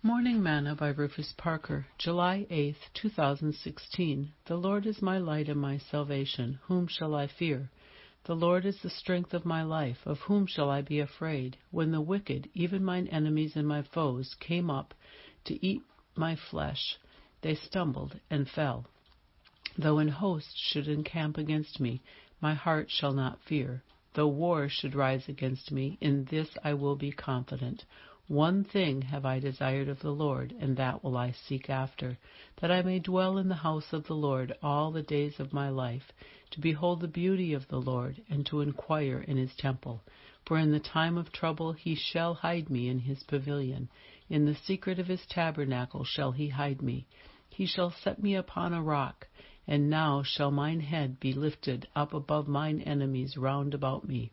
Morning Manna by Rufus Parker, July 8, 2016. The Lord is my light and my salvation. Whom shall I fear? The Lord is the strength of my life. Of whom shall I be afraid? When the wicked, even mine enemies and my foes, came up to eat my flesh, they stumbled and fell. Though an host should encamp against me, my heart shall not fear. Though war should rise against me, in this I will be confident. One thing have I desired of the Lord, and that will I seek after, that I may dwell in the house of the Lord all the days of my life, to behold the beauty of the Lord, and to inquire in his temple. For in the time of trouble he shall hide me in his pavilion. In the secret of his tabernacle shall he hide me. He shall set me upon a rock. And now shall mine head be lifted up above mine enemies round about me.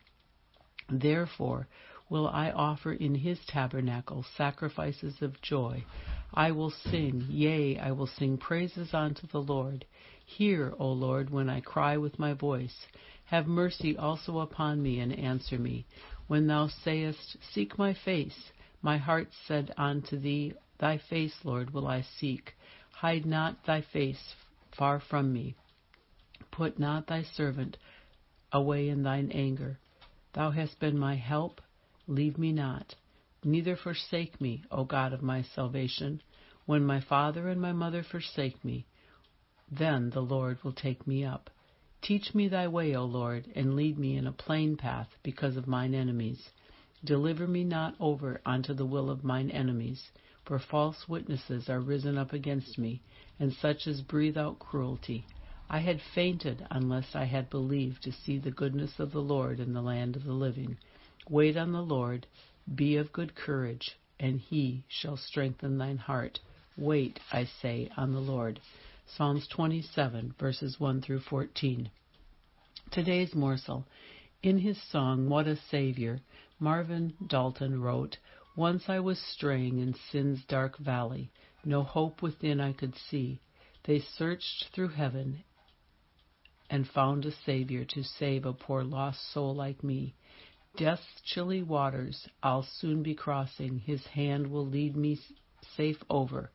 Therefore will I offer in his tabernacle sacrifices of joy. I will sing, yea, I will sing praises unto the Lord. Hear, O Lord, when I cry with my voice. Have mercy also upon me, and answer me. When thou sayest, Seek my face, my heart said unto thee, Thy face, Lord, will I seek. Hide not thy face far from me. Put not thy servant away in thine anger. Thou hast been my help Leave me not, neither forsake me, O God of my salvation. When my father and my mother forsake me, then the Lord will take me up. Teach me thy way, O Lord, and lead me in a plain path because of mine enemies. Deliver me not over unto the will of mine enemies, for false witnesses are risen up against me, and such as breathe out cruelty. I had fainted unless I had believed to see the goodness of the Lord in the land of the living. Wait on the Lord, be of good courage, and he shall strengthen thine heart. Wait, I say, on the Lord. Psalms 27, verses 1 through 14. Today's morsel. In his song, What a Savior, Marvin Dalton wrote, Once I was straying in sin's dark valley, no hope within I could see. They searched through heaven and found a Savior to save a poor lost soul like me. Death's chilly waters I'll soon be crossing, His hand will lead me safe over.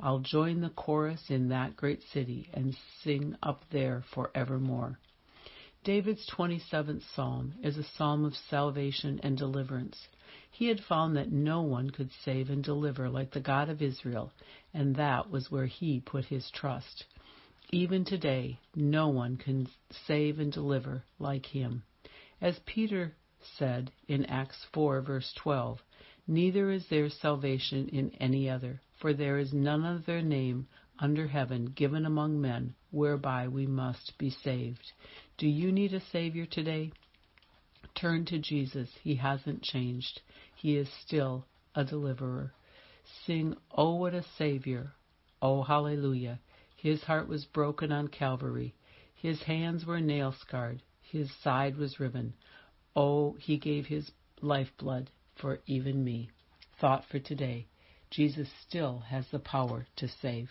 I'll join the chorus in that great city and sing up there for evermore. David's 27th Psalm is a psalm of salvation and deliverance. He had found that no one could save and deliver like the God of Israel, and that was where he put his trust. Even today, no one can save and deliver like him. As Peter said in Acts 4, verse 12, Neither is there salvation in any other, for there is none other name under heaven given among men whereby we must be saved. Do you need a Savior today? Turn to Jesus. He hasn't changed. He is still a deliverer. Sing, Oh, what a Savior! Oh, hallelujah! His heart was broken on Calvary. His hands were nail scarred. His side was riven. Oh, he gave his lifeblood for even me. Thought for today. Jesus still has the power to save.